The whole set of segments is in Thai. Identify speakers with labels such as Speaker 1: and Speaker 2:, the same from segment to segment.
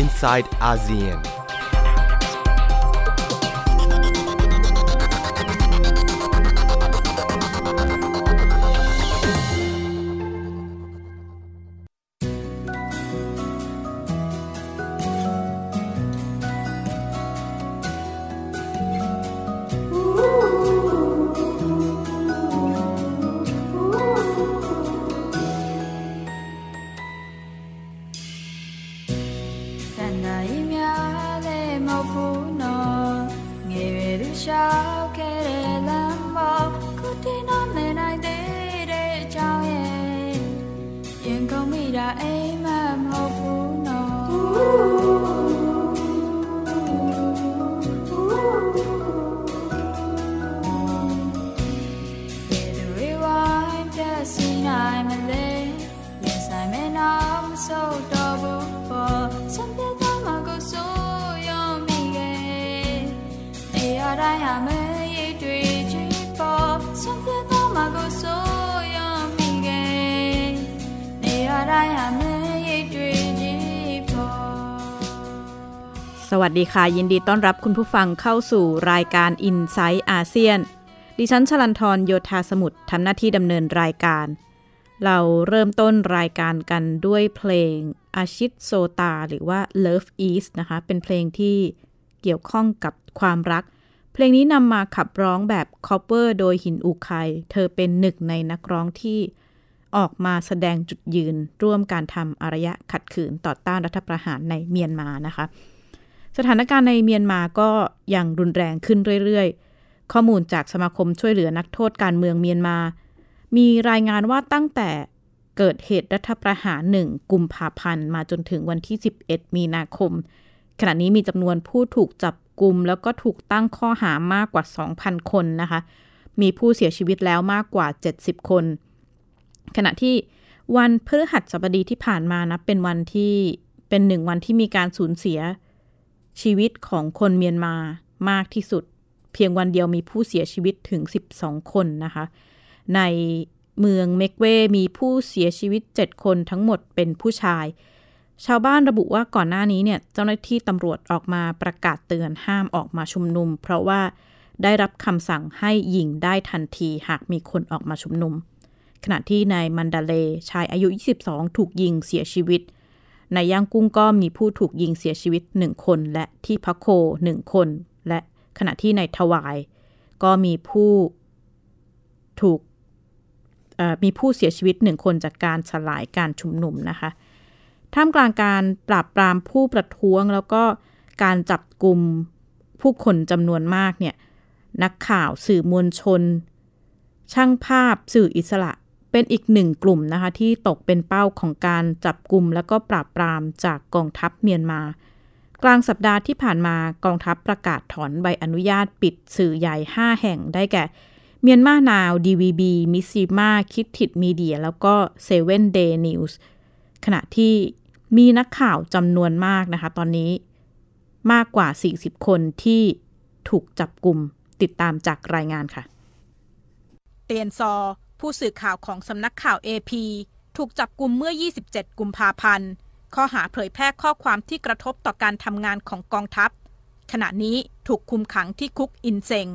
Speaker 1: inside ASEAN.
Speaker 2: สวัสดีค่ะ ยินดีต้อนรับคุณผู้ฟังเข้าสู่รายการ Inside อาเซียน ดิฉันชลันทรโยธาสมุทรทำหน้าที่ดำเนินรายการ เราเริ่มต้นรายการกันด้วยเพลงอาชิตโซตา หรือว่า Love Is นะคะ เป็นเพลงที่เกี่ยวข้องกับความรัก เพลงนี้นำมาขับร้องแบบ cover โดยหินอุคัย เธอเป็นหนึ่งในนักร้องที่ออกมาแสดงจุดยืนร่วมการทำอารยะขัดขืนต่อต้านรัฐประหารในเมียนมานะคะ สถานการณ์ในเมียนมาก็ยังรุนแรงขึ้นเรื่อยๆ ข้อมูลจากสมาคมช่วยเหลือนักโทษการเมืองเมียนมา มีรายงานว่าตั้งแต่เกิดเหตุรัฐประหารหนึ่งกุมภาพันธ์มาจนถึงวันที่ 11 มีนาคม ขณะนี้มีจำนวนผู้ถูกจับกลุ่มแล้วก็ถูกตั้งข้อหามากกว่า 2,000 คนนะคะ มีผู้เสียชีวิตแล้วมากกว่า 70 คน ขณะที่วันพฤหัสบดีที่ผ่านมานะเป็นวันที่เป็นหนึ่งวันที่มีการสูญเสีย ชีวิตของคนเมียนมามากที่สุด เพียงวันเดียวมีผู้เสียชีวิตถึง 12 คนนะคะ ในเมืองเมกเวมีผู้เสียชีวิต 7 คนทั้งหมดเป็นผู้ชาย ชาวบ้านระบุว่าก่อนหน้านี้เนี่ยเจ้าหน้าที่ตำรวจออกมาประกาศเตือนห้ามออกมาชุมนุม เพราะว่าได้รับคำสั่งให้ยิงได้ทันทีหากมีคนออกมาชุมนุม ขณะที่นายมันดาเลชายอายุ 22 ถูกยิงเสียชีวิต ในย่างกุ้งก็มีผู้ถูกยิงเสียชีวิตหนึ่งคน และที่พักโคหนึ่งคน และขณะที่ในทวาย ก็มีผู้ถูกมีผู้เสียชีวิตหนึ่งคนจากการสลายการชุมนุมนะคะ ท่ามกลางการปราบปรามผู้ประท้วงแล้วก็การจับกลุ่มผู้คนจำนวนมากเนี่ย นักข่าวสื่อมวลชน ช่างภาพสื่ออิสระ เป็นอีกหนึ่งกลุ่มนะคะที่ตกเป็นเป้าของการจับกลุ่มและก็ปราบปรามจากกองทัพเมียนมา กลางสัปดาห์ที่ผ่านมากองทัพประกาศถอนใบอนุญาตปิดสื่อใหญ่ 5 แห่งได้แก่เมียนมานาว DVB มิซิมาคิดทิดมีเดีย แล้วก็เซเว่นเดย์นิวส์ขณะที่มีนักข่าวจำนวนมากนะคะ ตอนนี้มากกว่า 40 คนที่ถูกจับกลุ่มติดตามจากรายงานค่ะ เตียนซอ ผู้สื่อข่าวของสำนักข่าว AP ถูกจับกลุ่มเมื่อ 27 กุมภาพันธ์ ข้อหาเผยแพร่ข้อความที่กระทบต่อการทำงานของกองทัพ ขณะนี้ถูกคุมขังที่คุกอินเซง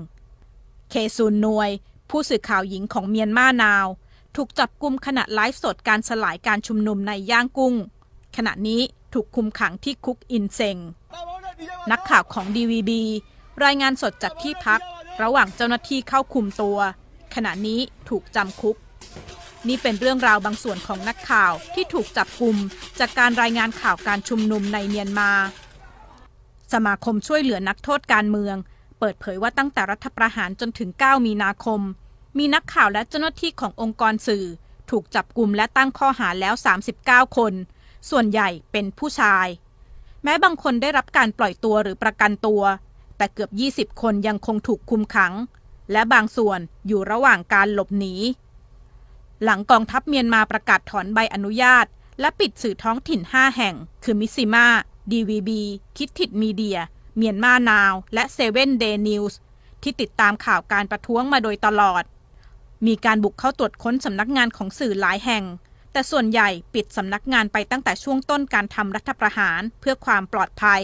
Speaker 2: เคซูนนวย ผู้สื่อข่าวหญิงของเมียนมานาว ถูกจับกลุ่มขณะไลฟ์สดการสลายการชุมนุมในย่างกุ้ง ขณะนี้ถูกคุมขังที่คุกอินเซง นักข่าวของ DVB รายงานสดจากที่พัก ระหว่างเจ้าหน้าที่เข้าคุมตัว ขณะนี้ถูกจำคุก นี่เป็นเรื่องราวบางส่วนของนักข่าวที่ถูกจับกลุ่มจากการรายงานข่าวการชุมนุมในเมียนมา สมาคมช่วยเหลือนักโทษการเมือง เปิดเผยว่าตั้งแต่รัฐประหารจนถึง 9 มีนาคม มีนักข่าวและเจ้าหน้าที่ขององค์กรสื่อ ถูกจับกลุ่มและตั้งข้อหาแล้ว 39 คน ส่วนใหญ่เป็นผู้ชาย แม้บางคนได้รับการปล่อยตัวหรือประกันตัว แต่เกือบ 20 คนยังคงถูกคุมขัง และบางส่วนอยู่ระหว่างการหลบหนี หลังกองทัพเมียนมาประกาศถอนใบอนุญาต และปิดสื่อท้องถิ่น 5 แห่ง คือมิซิมาดีวีบีคิดทิดมีเดีย เมียนมานาว และเซเว่นเดย์นิวส์ที่ติดตามข่าวการประท้วงมาโดยตลอด มีการบุกเข้าตรวจค้นสำนักงานของสื่อหลายแห่ง แต่ส่วนใหญ่ปิดสำนักงานไปตั้งแต่ช่วงต้นการทำรัฐประหารเพื่อความปลอดภัย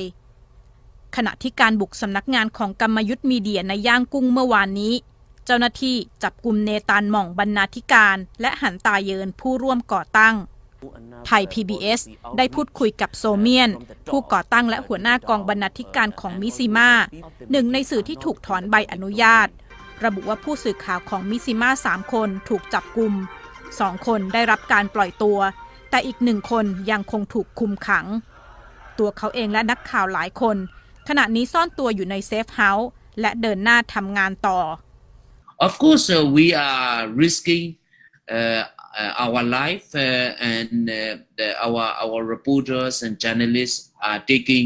Speaker 2: ขณะที่การบุกสำนักงานของกรรมยุทธ์มีเดียในย่างกุ้งเมื่อวานนี้ เจ้าหน้าที่จับกลุ่มเนตานหม่องบรรณาธิการ และหันตาเยินผู้ร่วมก่อตั้ง ไทย PBS ได้พูดคุยกับโซเมียน ผู้ก่อตั้งและหัวหน้ากองบรรณาธิการของมิซิมาหนึ่งในสื่อที่ถูกถอนใบอนุญาต ระบุว่าผู้สื่อข่าวของมิซิมาสามคนถูกจับกลุ่มสองคนได้รับการปล่อยตัว แต่อีกหนึ่งคนยังคงถูกคุมขัง ตัวเขาเองและนักข่าวหลายคน ขณะนี้ซ่อนตัวอยู่ในเซฟเฮาส์และเดินหน้าทำงานต่อ
Speaker 3: Of course, uh, we are risking uh, our life, uh, and the, our our reporters and journalists are taking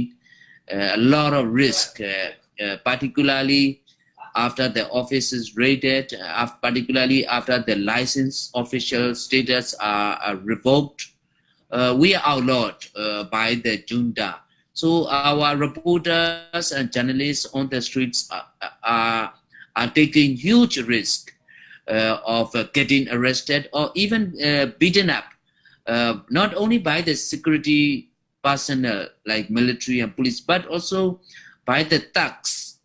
Speaker 3: a lot of risk, particularly after the office is raided, uh, particularly after the license official status are, are revoked. Uh, we are outlawed uh, by the junta. So our reporters and journalists on the streets are, are, are taking huge risk of getting arrested or even beaten up, not only by the security personnel like military and police, but also by the thugs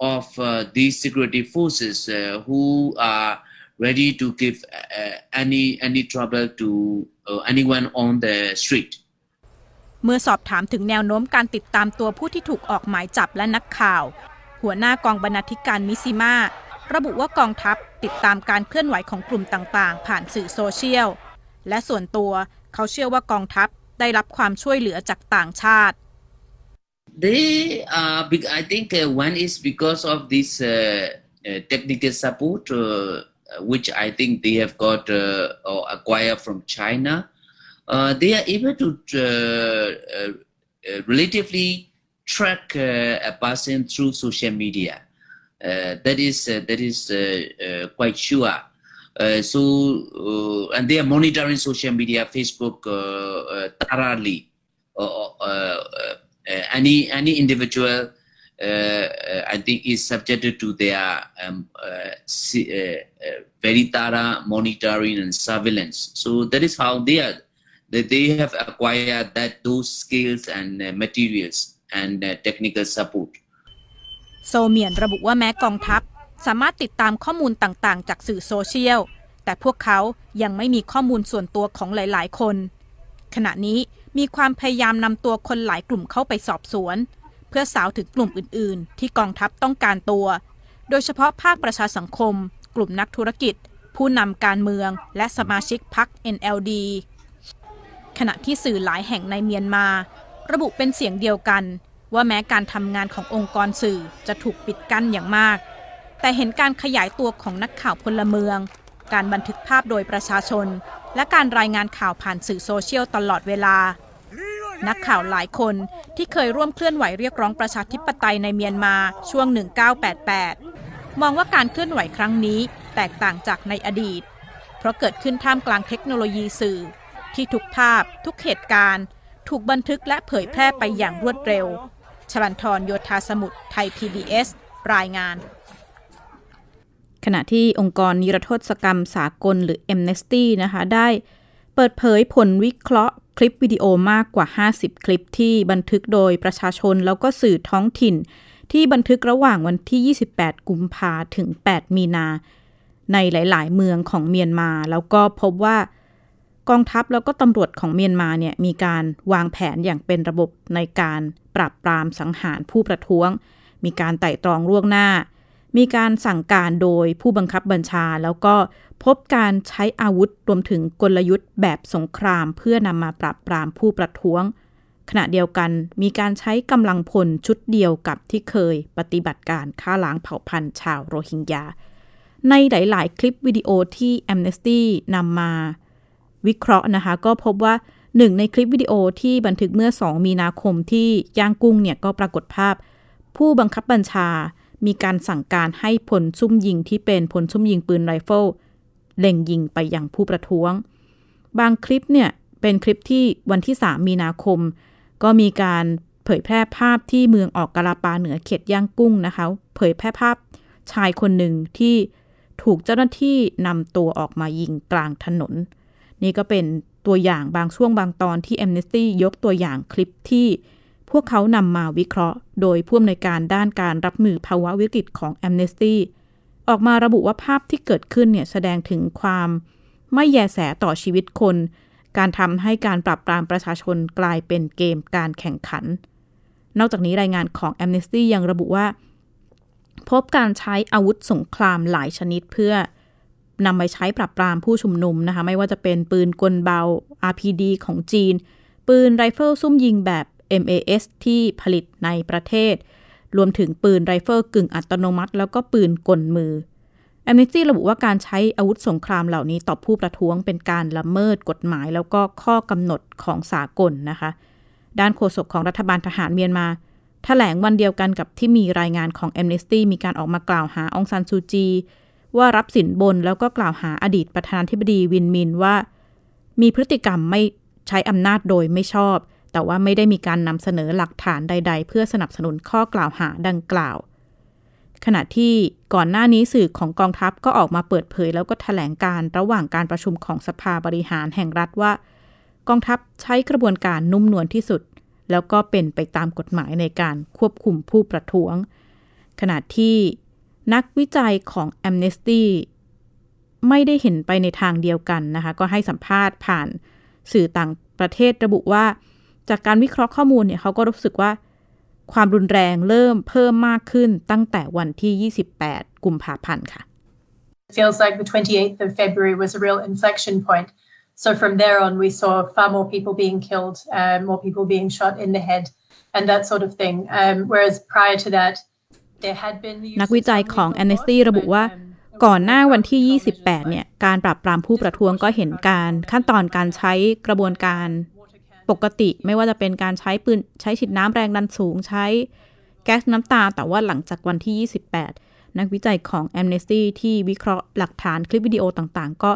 Speaker 3: of uh, these security forces uh, who are ready to give uh, any any trouble to anyone on the street.
Speaker 2: เมื่อสอบถามถึงแนวโน้มการติดตามตัวผู้ที่ถูกออกหมายจับและนักข่าว หัวหน้ากองบรรณาธิการมิซิมาระบุว่ากองทัพติดตามการเคลื่อนไหวของกลุ่มต่างๆ ผ่านสื่อโซเชียล และส่วนตัวเขาเชื่อว่ากองทัพได้รับความช่วยเหลือจากต่างชาติ
Speaker 3: They uh, I think uh, one is because of this uh, technical support, which I think they have got or acquired from China. Uh, they are able to uh, uh, relatively track a person through social media. that is that is quite sure. so and they are monitoring social media, Facebook thoroughly. Uh, any any individual uh, I think is subjected to their um, very thorough monitoring and surveillance. So that is how they are that they have acquired that those skills and materials and technical support.
Speaker 2: โซเมียนระบุว่าแม้กองทัพ สามารถติดตามข้อมูลต่างๆ จากสื่อโซเชียล แต่พวกเขายังไม่มีข้อมูลส่วนตัวของหลาย ๆ คน ขณะนี้มีความพยายามนำตัวคนหลายกลุ่มเข้าไปสอบสวน เพื่อสาวถึงกลุ่มอื่น ๆ ที่กองทัพต้องการตัว โดยเฉพาะภาคประชาสังคม กลุ่มนักธุรกิจ ผู้นำการเมือง และสมาชิกพรรค NLD ขณะที่สื่อหลายแห่งในเมียนมา ระบุเป็นเสียงเดียวกัน ว่าแม้การทำงานขององค์กรสื่อจะถูกปิดกั้นอย่างมาก แต่เห็นการขยายตัวของนักข่าวพลเมือง การบันทึกภาพโดยประชาชน และการรายงานข่าวผ่านสื่อโซเชียลตลอดเวลา นักข่าวหลายคนที่เคยร่วมเคลื่อนไหวเรียกร้องประชาธิปไตยในเมียนมาช่วง 1988 มองว่าการเคลื่อนไหวครั้งนี้แตกต่างจากในอดีต เพราะเกิดขึ้นท่ามกลางเทคโนโลยีสื่อ ที่ทุกภาพ ทุกเหตุการณ์ ถูกบันทึกและเผยแพร่ไปอย่างรวดเร็ว ชลันทรโยธาสมุทรไทย PBS รายงาน ขณะที่องค์กรนิรโทษกรรมสากลหรือ Amnesty นะคะ ได้เปิดเผยผลวิเคราะห์คลิปวิดีโอมากกว่า 50 คลิปที่บันทึกโดยประชาชนแล้วก็สื่อท้องถิ่น ที่บันทึกระหว่างวันที่ 28 กุมภาถึง 8 มีนา ในหลาย ๆ เมืองของเมียนมา แล้วก็พบว่า กองทัพแล้วก็ตำรวจของเมียนมาเนี่ยมีการวางแผนอย่างเป็นระบบในการปราบปรามสังหารผู้ประท้วง มีการไต่ตรองล่วงหน้า มีการสั่งการโดยผู้บังคับบัญชา แล้วก็พบการใช้อาวุธรวมถึงกลยุทธ์แบบสงครามเพื่อนำมาปราบปรามผู้ประท้วง ขณะเดียวกันมีการใช้กำลังพลชุดเดียวกับที่เคยปฏิบัติการฆ่าล้างเผ่าพันธุ์ชาวโรฮิงญาในหลาย ๆ คลิปวิดีโอที่ Amnesty นำมา วิเคราะห์นะคะ ก็พบว่าหนึ่งในคลิปวิดีโอที่บันทึกเมื่อ 2 มีนาคมที่ย่างกุ้งเนี่ยก็ปรากฏภาพ ผู้บังคับบัญชา มีการสั่งการให้พลซุ่มยิงที่เป็นพลซุ่มยิงปืนไรเฟิลเล็งยิงไปยังผู้ประท้วง บางคลิปเนี่ยเป็นคลิปที่วันที่ 3 มีนาคม ก็มีการเผยแพร่ภาพที่เมืองออกกาลาปาเหนือเขตย่างกุ้งนะคะ เผยแพร่ภาพชายคนหนึ่งที่ถูกเจ้าหน้าที่นำตัวออกมายิงกลางถนน นี่ก็เป็นตัวอย่างบางช่วงบางตอนที่ Amnesty ยกตัวอย่างคลิปที่พวกเขานำมาวิเคราะห์ โดยผู้อำนวยการด้านการรับมือภาวะวิกฤตของ Amnesty ออกมาระบุว่าภาพที่เกิดขึ้นเนี่ยแสดงถึงความไม่แยแสต่อชีวิตคน การทำให้การปรับปรามประชาชนกลายเป็นเกมการแข่งขัน นอกจากนี้รายงานของ Amnesty ยังระบุว่า พบการใช้อาวุธสงครามหลายชนิดเพื่อ นำไปใช้ปรับปรามผู้ชุมนุมนะคะ ไม่ว่าจะเป็นปืนกลเบา RPD ของจีน ปืนไรเฟิลซุ่มยิงแบบ MAS ที่ผลิตในประเทศ รวมถึงปืนไรเฟิลกึ่งอัตโนมัติ แล้วก็ปืนกลมือ Amnesty ระบุว่าการใช้อาวุธสงครามเหล่านี้ต่อผู้ประท้วงเป็นการละเมิดกฎหมาย แล้วก็ข้อกำหนดของสากลนะคะ ด้านโฆษกของรัฐบาลทหารเมียนมาแถลงวันเดียวกันกับที่มีรายงานของ Amnesty มีการออกมากล่าวหาอองซานซูจี ว่ารับสินบนแล้วก็กล่าวหาอดีตประธานาธิบดีวินมินว่า มีพฤติกรรมไม่ใช้อำนาจโดยไม่ชอบ แต่ว่าไม่ได้มีการนำเสนอหลักฐานใด ๆ เพื่อสนับสนุนข้อกล่าวหาดังกล่าว ขณะที่ก่อนหน้านี้สื่อของกองทัพก็ออกมาเปิดเผย แล้วก็ถแถลงการระหว่างการประชุมของสภาบริหารแห่งรัฐว่า กองทัพใช้กระบวนการนุ่มนวลที่สุด แล้วก็เป็นไปตามกฎหมายในการควบคุมผู้ประท้วง ขณะที่ นักวิจัยของ Amnesty ไม่ได้เห็นไปในทางเดียวกันนะคะ ก็ให้สัมภาษณ์ผ่านสื่อต่างประเทศระบุว่า จากการวิเคราะห์ข้อมูลเนี่ยเขาก็รู้สึกว่า ความรุนแรงเริ่มเพิ่มมากขึ้นตั้งแต่วันที่ 28 กุมภาพันธ์ค่ะ
Speaker 4: feels like the 28th of February was a real inflection point. So from there on, we saw far more people being killed, uh, more people being shot in the head, and that sort of thing. Um, whereas prior to that,
Speaker 2: นักวิจัยของ Amnesty ระบุว่าก่อนหน้าวันที่ 28 เนี่ย การปราบปรามผู้ประท้วงก็เห็นการขั้นตอนการใช้กระบวนการปกติ ไม่ว่าจะเป็นการใช้ปืนใช้ฉีดน้ำแรงดันสูงใช้แก๊สน้ำตา แต่ว่าหลังจากวันที่ 28 นักวิจัยของ Amnesty ที่วิเคราะห์หลักฐานคลิปวิดีโอต่างๆ ก็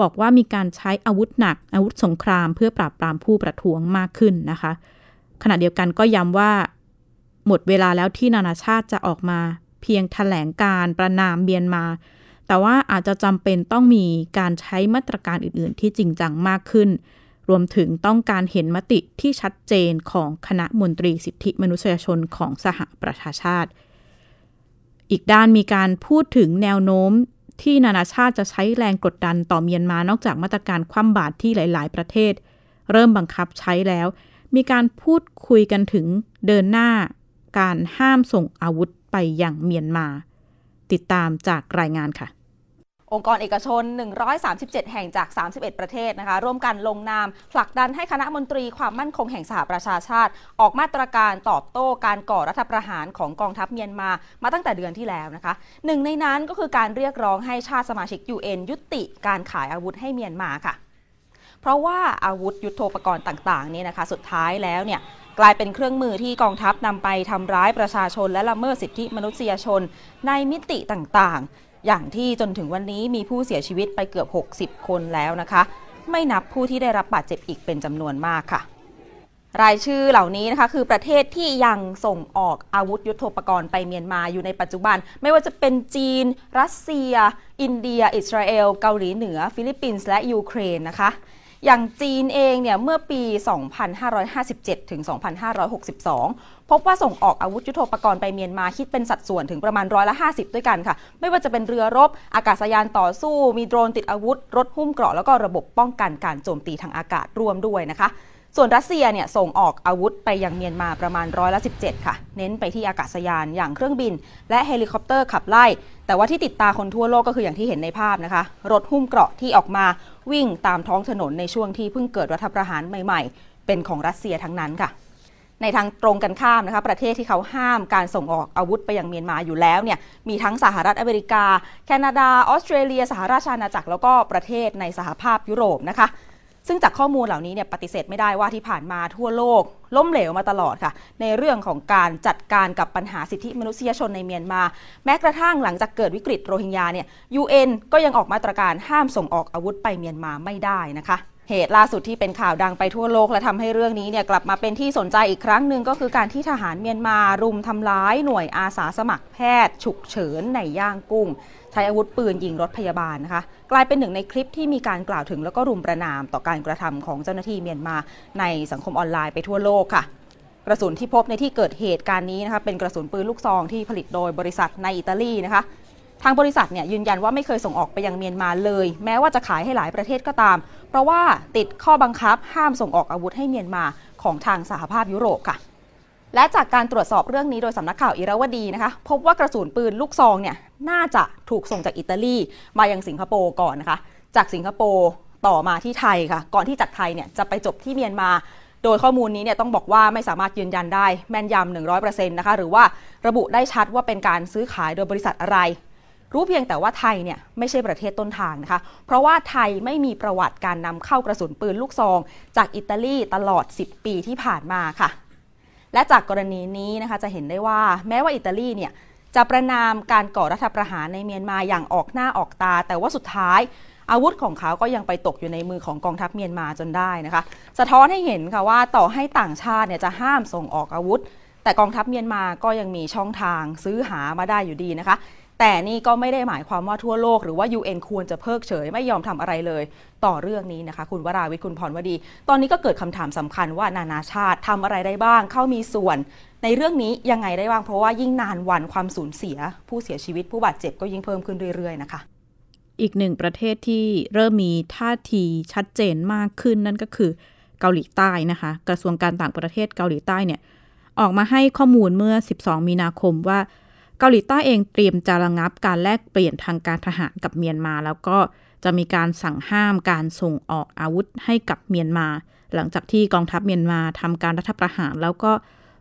Speaker 2: บอกว่ามีการใช้อาวุธหนัก อาวุธสงคราม เพื่อปราบปรามผู้ประท้วงมากขึ้นนะคะ ขณะเดียวกันก็ย้ำว่า หมดเวลาแล้วที่นานาชาติจะออกมา เพียงถแถลงการประนามเบียนมา แต่ว่าอาจจะจำเป็นต้องมีการใช้มาตรการอื่น ๆ ที่จริงจังมากขึ้น รวมถึงต้องการเห็นมติที่ชัดเจนของคณะมนตรีสิทธิมนุษยชนของสหประชาชาติ อีกด้านมีการพูดถึงแนวโน้มที่นานาชาติจะใช้แรงกดดันต่อเมียนมานอกจากมาตรการคว่ำบาตรที่หลาย ๆ ประเทศ เริ่มบังคับใช้แล้ว มีการพูดคุยกันถึงเดินหน้า การห้ามส่งอาวุธไปยังเมียนมา ติดตามจากรายงานค่ะ
Speaker 5: องค์กรเอกชน 137 แห่งจาก 31 ประเทศนะคะ ร่วมกันลงนาม ผลักดันให้คณะมนตรีความมั่นคงแห่งสหประชาชาติ ออกมาตรการตอบโต้การก่อรัฐประหารของกองทัพเมียนมา มาตั้งแต่เดือนที่แล้วนะคะ หนึ่งในนั้นก็คือการเรียกร้องให้ชาติสมาชิก UN ยุติการขายอาวุธให้เมียนมาค่ะ เพราะว่าอาวุธยุโทโธปกรณ์ต่างๆนี่นะคะ สุดท้ายแล้วเนี่ย กลายเป็นเครื่องมือที่กองทัพนำไปทำร้ายประชาชนและละเมิดสิทธิมนุษยชนในมิติต่างๆ อย่างที่จนถึงวันนี้มีผู้เสียชีวิตไปเกือบ 60 คนแล้วนะคะ ไม่นับผู้ที่ได้รับบาดเจ็บอีกเป็นจำนวนมากค่ะ รายชื่อเหล่านี้นะคะคือประเทศที่ยังส่งออกอาวุธยุโทโธปกรณ์ไปเมียนมาอยู่ในปัจจุบัน ไม่ว่าจะเป็นจีน รัสเซีย อินเดีย อิสราเอล เกาหลีเหนือ ฟิลิปปินส์และยูเครนนะคะ อย่างจีนเองเนี่ยเมื่อปี 2557 ถึง 2562 พบว่าส่งออกอาวุธยุโทโธปกรณ์ไปเมียนมาคิดเป็นสัดส่วนถึงประมาณร้อยละ 50 ด้วยกันค่ะ ไม่ว่าจะเป็นเรือรบ อากาศยานต่อสู้ มีโดรนติดอาวุธ รถหุ้มเกราะแล้วก็ระบบป้องกันการโจมตีทางอากาศรวมด้วยนะคะ ส่วนรัสเซียเนี่ยส่งออกอาวุธไปยังเมียนมาประมาณร้อยละ17 ค่ะ เน้นไปที่อากาศยานอย่างเครื่องบิน และเฮลิคอปเตอร์ขับไล่ แต่ว่าที่ติดตาคนทั่วโลกก็คืออย่างที่เห็นในภาพนะคะ รถหุ้มเกราะที่ออกมาวิ่งตามท้องถนนในช่วงที่เพิ่งเกิดรัฐประหารใหม่ ๆ เป็นของรัสเซียทั้งนั้นค่ะในทางตรงกันข้ามนะคะประเทศที่เขาห้ามการส่งออกอาวุธไปยังเมียนมาอยู่แล้วเนี่ยมีทั้งสหรัฐอเมริกา แคนาดา ออสเตรเลีย สหราชอาณาจักรแล้วก็ประเทศในสหภาพยุโรปนะคะ ซึ่งจากข้อมูลเหล่านี้เนี่ยปฏิเสธไม่ได้ว่าที่ผ่านมาทั่วโลก ล้มเหลวมาตลอดค่ะ ในเรื่องของการจัดการกับปัญหาสิทธิมนุษยชนในเมียนมา แม้กระทั่งหลังจากเกิดวิกฤตโรฮิงญาเนี่ย UN ก็ยังออกมาตรการห้ามส่งออกอาวุธไปเมียนมาไม่ได้นะคะเหตุล่าสุดที่เป็นข่าวดังไปทั่วโลกและทำให้เรื่องนี้เนี่ยกลับมาเป็นที่สนใจอีกครั้งหนึ่งก็คือการที่ทหารเมียนมารุมทำร้ายหน่วยอาสาสมัครแพทย์ ฉุกเฉินในย่างกุ้ง ใช้อาวุธปืนยิงรถพยาบาลนะคะ กลายเป็นหนึ่งในคลิปที่มีการกล่าวถึงแล้วก็รุมประนามต่อการกระทำของเจ้าหน้าที่เมียนมาในสังคมออนไลน์ไปทั่วโลกค่ะกระสุนที่พบในที่เกิดเหตุการณ์นี้นะคะเป็นกระสุนปืนลูกซองที่ผลิตโดยบริษัทในอิตาลีนะคะ ทางบริษัทเนี่ยยืนยันว่าไม่เคยส่งออกไปยังเมียนมาเลย แม้ว่าจะขายให้หลายประเทศก็ตาม เพราะว่าติดข้อบังคับห้ามส่งออกอาวุธให้เมียนมาของทางสหภาพยุโรปค่ะ และจากการตรวจสอบเรื่องนี้โดยสำนักข่าวอิราวดีนะคะ พบว่ากระสุนปืนลูกซองเนี่ย น่าจะถูกส่งจากอิตาลีมายังสิงคโปร์ก่อนนะคะ จากสิงคโปร์ต่อมาที่ไทยค่ะ ก่อนที่จากไทยเนี่ยจะไปจบที่เมียนมา โดยข้อมูลนี้เนี่ยต้องบอกว่าไม่สามารถยืนยันได้แม่นยำ100%นะคะหรือว่าระบุได้ชัดว่าเป็นการซื้อขายโดยบริษัทอะไร รู้เพียงแต่ว่าไทยเนี่ยไม่ใช่ประเทศต้นทางนะคะ เพราะว่าไทยไม่มีประวัติการนำเข้ากระสุนปืนลูกซอง จากอิตาลีตลอด 10 ปีที่ผ่านมาค่ะและจากกรณีนี้นะคะจะเห็นได้ว่าแม้ว่าอิตาลีเนี่ย จะประนามการก่อรัฐประหารในเมียนมาอย่างออกหน้าออกตา แต่ว่าสุดท้ายอาวุธของเขาก็ยังไปตกอยู่ในมือของกองทัพเมียนมาจนได้นะคะ สะท้อนให้เห็นค่ะว่าต่อให้ต่างชาติเนี่ยจะห้ามส่งออกอาวุธ แต่กองทัพเมียนมาก็ยังมีช่องทางซื้อหามาได้อยู่ดีนะคะ แต่นี่ก็ไม่ได้หมายความว่าทั่วโลก หรือว่า UN ควรจะเพิกเฉยไม่ยอมทำอะไรเลย ต่อเรื่องนี้นะคะ คุณวราวิทย์คุณพรวดี ตอนนี้ก็เกิดคำถามสำคัญว่านานาชาติทำอะไรได้บ้าง เข้ามีส่วน ในเรื่องนี้ยังไงได้บ้างเพราะว่ายิ่งนานวันความสูญเสีย ผู้เสียชีวิตผู้บาดเจ็บก็ยิ่งเพิ่มขึ้นเรื่อยๆนะคะ
Speaker 2: อีกหนึ่งประเทศที่เริ่มมีท่าทีชัดเจนมากขึ้นนั่นก็คือเกาหลีใต้นะคะ กระทรวงการต่างประเทศเกาหลีใต้เนี่ยออกมาให้ข้อมูลเมื่อ 12 มีนาคมว่าเกาหลีใต้เองเตรียมจะระงับการแลกเปลี่ยนทางการทหารกับเมียนมา แล้วก็จะมีการสั่งห้ามการส่งออกอาวุธให้กับเมียนมา หลังจากที่กองทัพเมียนมาทำการรัฐประหารแล้วก็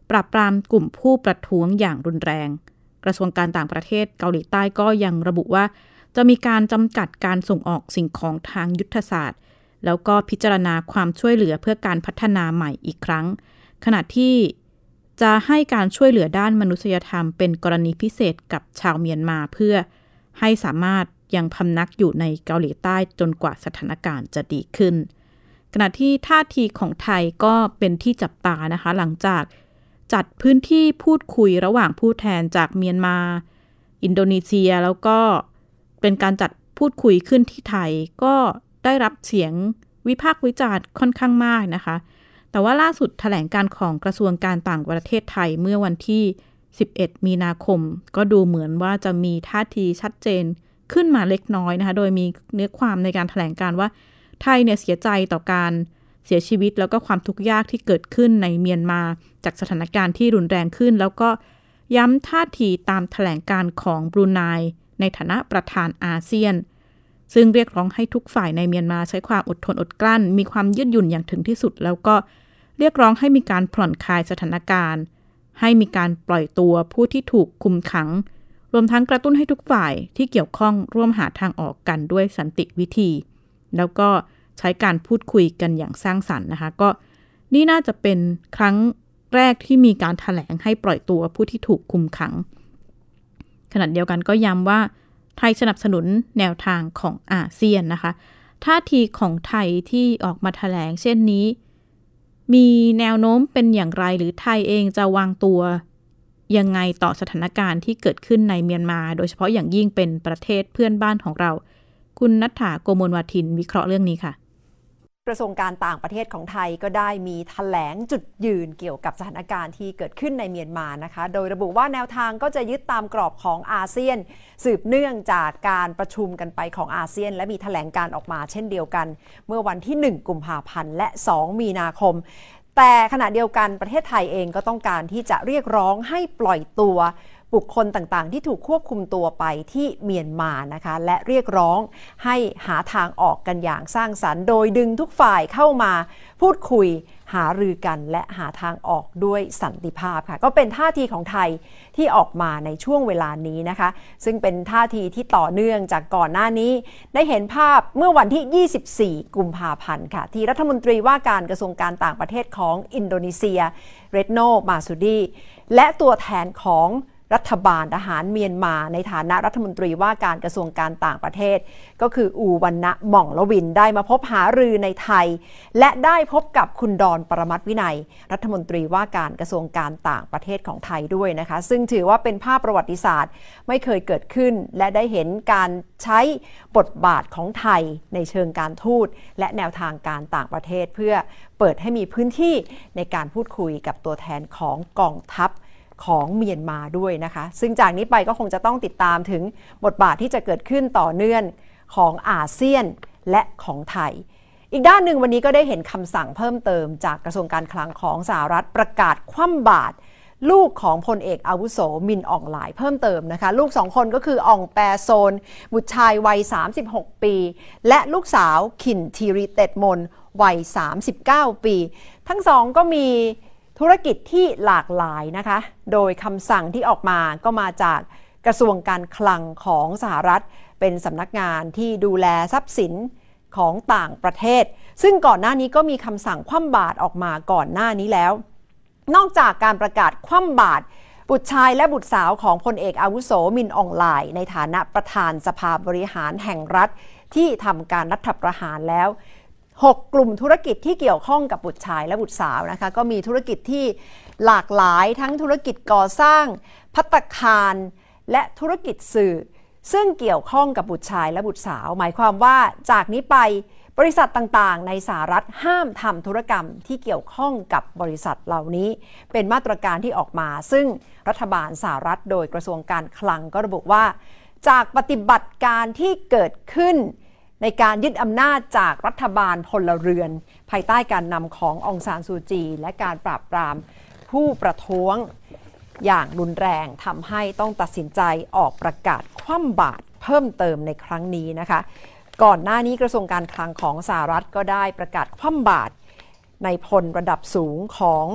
Speaker 2: ปราบปรามกลุ่มผู้ประท้วงอย่างรุนแรง กระทรวงการต่างประเทศเกาหลีใต้ก็ยังระบุว่า จะมีการจำกัดการส่งออกสิ่งของทางยุทธศาสตร์ แล้วก็พิจารณาความช่วยเหลือเพื่อการพัฒนาใหม่อีกครั้ง ขณะที่จะให้การช่วยเหลือด้านมนุษยธรรมเป็นกรณีพิเศษกับชาวเมียนมาเพื่อให้สามารถยังพำนักอยู่ในเกาหลีใต้จนกว่าสถานการณ์จะดีขึ้น ขณะที่ท่าทีของไทยก็เป็นที่จับตานะคะ หลังจาก จัดพื้นที่พูดคุยระหว่างผู้แทนจากเมียนมา อินโดนีเซียแล้วก็เป็นการจัดพูดคุยขึ้นที่ไทย ก็ได้รับเสียงวิพากษ์วิจารณ์ค่อนข้างมากนะคะ แต่ว่าล่าสุดถแถลงการของกระทรวงการต่างประเทศไทยเมื่อวันที่ 11 มีนาคม ก็ดูเหมือนว่าจะมีท่าทีชัดเจนขึ้นมาเล็กน้อยนะคะ โดยมีเนื้อความในการถแถลงการว่าไทยเนี่ยเสียใจต่อการ เสียชีวิตแล้วก็ความทุกข์ยากที่เกิดขึ้นในเมียนมา จากสถานการณ์ที่รุนแรงขึ้น แล้วก็ย้ำท่าทีตามถแถลงการของบรูไนในฐานะประธานอาเซียน ซึ่งเรียกร้องให้ทุกฝ่ายในเมียนมาใช้ความอดทนอดกลั้น มีความยืดหยุ่นอย่างถึงที่สุด แล้วก็เรียกร้องให้มีการผ่อนคลายสถานการณ์ ให้มีการปล่อยตัวผู้ที่ถูกคุมขัง รวมทั้งกระตุ้นให้ทุกฝ่ายที่เกี่ยวข้องร่วมหาทางออกกันด้วยสันติวิธี แล้วก็ ใช้การพูดคุยกันอย่างสร้างสรรค์นะคะ ก็นี่น่าจะเป็นครั้งแรกที่มีการถแถลงให้ปล่อยตัวผู้ที่ถูกคุมขัง ขณะเดียวกันก็ย้ำว่าไทยสนับสนุนแนวทางของอาเซียนนะคะท่าทีของไทยที่ออกมาถแถลงเช่นนี้ มีแนวโน้มเป็นอย่างไรหรือไทยเองจะวางตัวยังไงต่อสถานการณ์ที่เกิดขึ้นในเมียนมา โดยเฉพาะอย่างยิ่งเป็นประเทศเพื่อนบ้านของเรา คุณนัทธาโกมลวัทินวิเคราะห์เรื่องนี้ค่ะ
Speaker 6: ระทรวงการต่างประเทศของไทยก็ได้มีถแถลงจุดยืนเกี่ยวกับสถานการณ์ที่เกิดขึ้นในเมียนมานะคะ โดยระบุว่าแนวทางก็จะยึดตามกรอบของอาเซียน สืบเนื่องจากการประชุมกันไปของอาเซียน และมีถแถลงการออกมาเช่นเดียวกัน เมื่อวันที่ 1 กุมภาพันธ์และ 2 มีนาคม แต่ขณะเดียวกันประเทศไทยเองก็ต้องการที่จะเรียกร้องให้ปล่อยตัว บุคคลต่างๆ ที่ถูกควบคุมตัวไปที่เมียนมานะคะ และเรียกร้องให้หาทางออกกันอย่างสร้างสรรค์ โดยดึงทุกฝ่ายเข้ามาพูดคุยหารือกันและหาทางออกด้วยสันติภาพค่ะ ก็เป็นท่าทีของไทยที่ออกมาในช่วงเวลานี้นะคะ ซึ่งเป็นท่าทีที่ต่อเนื่องจากก่อนหน้านี้ ได้เห็นภาพเมื่อวันที่ 24 กุมภาพันธ์ค่ะ ที่รัฐมนตรีว่าการกระทรวงการต่างประเทศของอินโดนีเซีย เรดโนมาซูดี และตัวแทนของ รัฐบาลทหารเมียนมาในฐานะรัฐมนตรีว่าการกระทรวงการต่างประเทศ ก็คืออูวันนะหม่องละวินได้มาพบหารือในไทย และได้พบกับคุณดอนปรมัตวินัย รัฐมนตรีว่าการกระทรวงการต่างประเทศของไทยด้วยนะคะ ซึ่งถือว่าเป็นภาพประวัติศาสตร์ไม่เคยเกิดขึ้น และได้เห็นการใช้บทบาทของไทยในเชิงการทูตและแนวทางการต่างประเทศ เพื่อเปิดให้มีพื้นที่ในการพูดคุยกับตัวแทนของกองทัพ ของเมียนมาด้วยนะคะ ซึ่งจากนี้ไปก็คงจะต้องติดตามถึงบทบาทที่จะเกิดขึ้นต่อเนื่องของอาเซียนและของไทย อีกด้านหนึ่งวันนี้ก็ได้เห็นคำสั่งเพิ่มเติมจากกระทรวงการคลังของสหรัฐประกาศคว่ำบาตรลูกของพลเอกอาวุโสมินอ่องหลายเพิ่มเติมนะคะ ลูกสองคนก็คืออ่องแปรโซน บุตรชายวัย 36 ปี และลูกสาวขินทีรีเต็ดมนวัย 39 ปี ทั้งสองก็มี ธุรกิจที่หลากหลายนะคะ โดยคำสั่งที่ออกมาก็มาจากกระทรวงการคลังของสหรัฐ เป็นสำนักงานที่ดูแลทรัพย์สินของต่างประเทศ ซึ่งก่อนหน้านี้ก็มีคำสั่งคว่ำบาตรออกมาก่อนหน้านี้แล้ว นอกจากการประกาศคว่ำบาตรบุตรชายและบุตรสาวของพลเอกอาวุโสมินอองไลน์ในฐานะประธานสภาบริหารแห่งรัฐที่ทำการรัฐประหารแล้ว 6 กลุ่มธุรกิจที่เกี่ยวข้องกับบุตรชายและบุตรสาวนะคะ ก็มีธุรกิจที่หลากหลายทั้งธุรกิจก่อสร้าง พัตคาร และธุรกิจสื่อ ซึ่งเกี่ยวข้องกับบุตรชายและบุตรสาว หมายความว่าจากนี้ไปบริษัทต่างๆ ในสหรัฐห้ามทำธุรกรรมที่เกี่ยวข้องกับบริษัทเหล่านี้ เป็นมาตรการที่ออกมา ซึ่งรัฐบาลสหรัฐโดยกระทรวงการคลังก็ระบุว่า จากปฏิบัติการที่เกิดขึ้น ในการยึดอำนาจจากรัฐบาลพลเรือน ภายใต้การนำขององซานซูจี และการปราบปรามผู้ประท้วงอย่างรุนแรงทำให้ต้องตัดสินใจออกประกาศคว่ำบาตรเพิ่มเติมในครั้งนี้นะคะ ก่อนหน้านี้กระทรวงการคลังของสหรัฐก็ได้ประกาศคว่ำบาตรในพลระดับสูงของ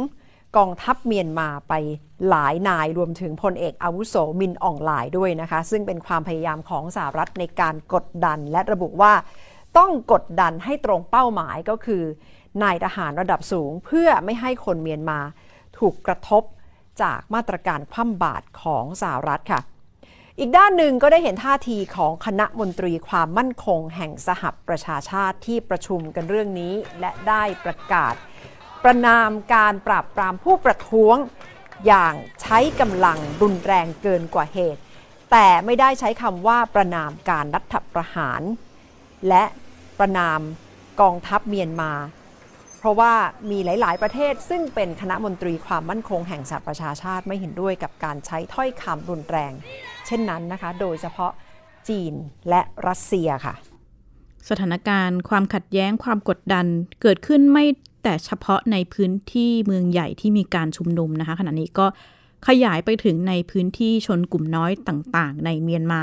Speaker 6: กองทัพเมียนมาไป หลายนายรวมถึงพลเอกอาวุโสมินอ่องหลายด้วยนะคะ ซึ่งเป็นความพยายามของสหรัฐในการกดดัน และระบุว่าต้องกดดันให้ตรงเป้าหมายก็คือนายทหารระดับสูงเพื่อไม่ให้คนเมียนมาถูกกระทบจากมาตรการคว่ำบาตรของสหรัฐค่ะ อีกด้านหนึ่งก็ได้เห็นท่าทีของคณะมนตรีความมั่นคงแห่งสหประชาชาติที่ประชุมกันเรื่องนี้ และได้ประกาศ ประนามการปราบปรามผู้ประท้วง อย่างใช้กำลังรุนแรงเกินกว่าเหตุ แต่ไม่ได้ใช้คำว่าประนามการรัฐประหาร และประนามกองทัพเมียนมา เพราะว่ามีหลาย ๆ ประเทศซึ่งเป็นคณะมนตรีความมั่นคงแห่งสหประชาชาติไม่เห็นด้วยกับการใช้ถ้อยคำรุนแรง เช่นนั้นนะคะ โดยเฉพาะจีนและรัสเซียค่ะ
Speaker 2: สถานการณ์ ความขัดแย้งความกดดันเกิดขึ้นไม่ แต่เฉพาะในพื้นที่เมืองใหญ่ที่มีการชุมนุมนะคะขณะนี้ก็ขยายไปถึงในพื้นที่ชนกลุ่มน้อยต่างๆ ในเมียนมา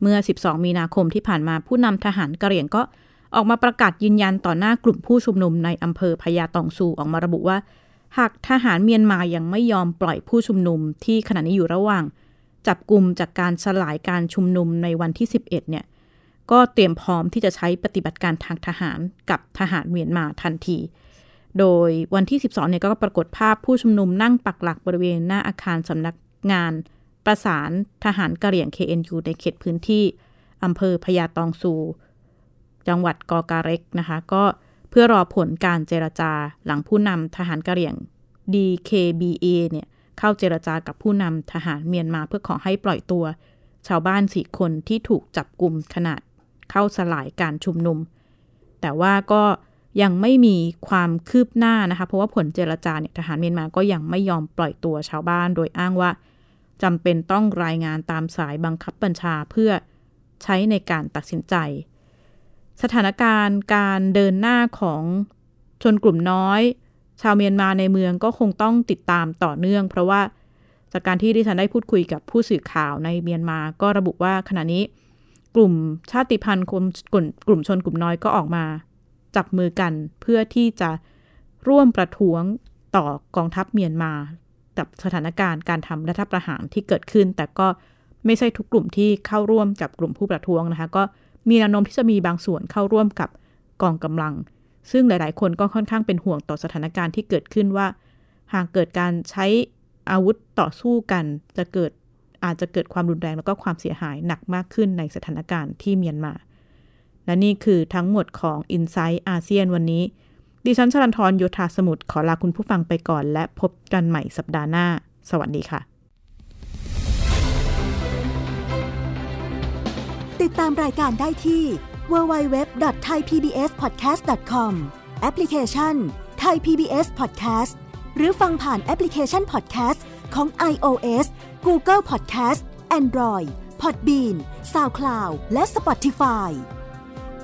Speaker 2: เมื่อ 12 มีนาคมที่ผ่านมาผู้นำทหารกะเหรี่ยงก็ออกมาประกาศยืนยันต่อหน้ากลุ่มผู้ชุมนุมในอำเภอพญาตองซูออกมาระบุว่า หากทหารเมียนมายังไม่ยอมปล่อยผู้ชุมนุมที่ขณะนี้อยู่ระหว่าง จับกลุ่มจากการสลายการชุมนุมในวันที่ 11 เนี่ย ก็เตรียมพร้อมที่จะใช้ปฏิบัติการทางทหารกับทหารเมียนมาทันที โดยวันที่ 12เนี่ยก็ปรากฏภาพผู้ชุมนุมนั่งปักหลักบริเวณหน้าอาคารสำนักงาน ประสานทหารกะเหรี่ยง KNU ในเขตพื้นที่อำเภอพญาตองซู จังหวัดกอการเร็กนะคะ ก็เพื่อรอผลการเจรจาหลังผู้นำทหารกะเหรี่ยง DKBA เนี่ยเข้าเจรจากับผู้นำทหารเมียนมาเพื่อขอให้ปล่อยตัว ชาวบ้านสี่คนที่ถูกจับกลุ่มขนาดเข้าสลายการชุมนุม แต่ว่าก็ ยังไม่มีความคืบหน้านะคะ เพราะว่าผลเจรจาเนี่ยทหารเมียนมาก็ยังไม่ยอมปล่อยตัวชาวบ้าน โดยอ้างว่าจำเป็นต้องรายงานตามสายบังคับบัญชาเพื่อใช้ในการตัดสินใจ สถานการณ์การเดินหน้าของชนกลุ่มน้อย ชาวเมียนมาในเมืองก็คงต้องติดตามต่อเนื่อง เพราะว่าจากการที่ดิฉันได้พูดคุยกับผู้สื่อข่าวในเมียนมาก็ระบุว่าขณะนี้ กลุ่มชาติพันธุ์กลุ่มกลุ่มชนกลุ่มน้อยก็ออกมา จับมือกันเพื่อที่จะร่วมประท้วงต่อกองทัพเมียนมากับสถานการณ์การทำรัฐประหารที่เกิดขึ้น แต่ก็ไม่ใช่ทุกกลุ่มที่เข้าร่วมกับกลุ่มผู้ประท้วงนะคะ ก็มีแนวโน้มที่จะมีบางส่วนเข้าร่วมกับกองกำลัง ซึ่งหลาย ๆ คนก็ค่อนข้างเป็นห่วงต่อสถานการณ์ที่เกิดขึ้นว่า หากเกิดการใช้อาวุธต่อสู้กันจะเกิดอาจจะเกิดความรุนแรงแล้วก็ความเสียหายหนักมากขึ้นในสถานการณ์ที่เมียนมา และนี่คือทั้งหมดของ i n s i ซต์อาเซียนวันนี้ ดิฉันชลันทรโยธาสมุทรขอลาคุณผู้ฟังไปก่อน และพบกันใหม่สัปดาห์หน้า สวัสดีค่ะ
Speaker 7: ติดตามรายการได้ที่ www.thaipbspodcast.com แอปพลิเคชัน Thai PBS Podcast หรือฟังผ่านแอปพลิเคชัน Podcast ของ iOS Google Podcast Android Podbean SoundCloud และ Spotify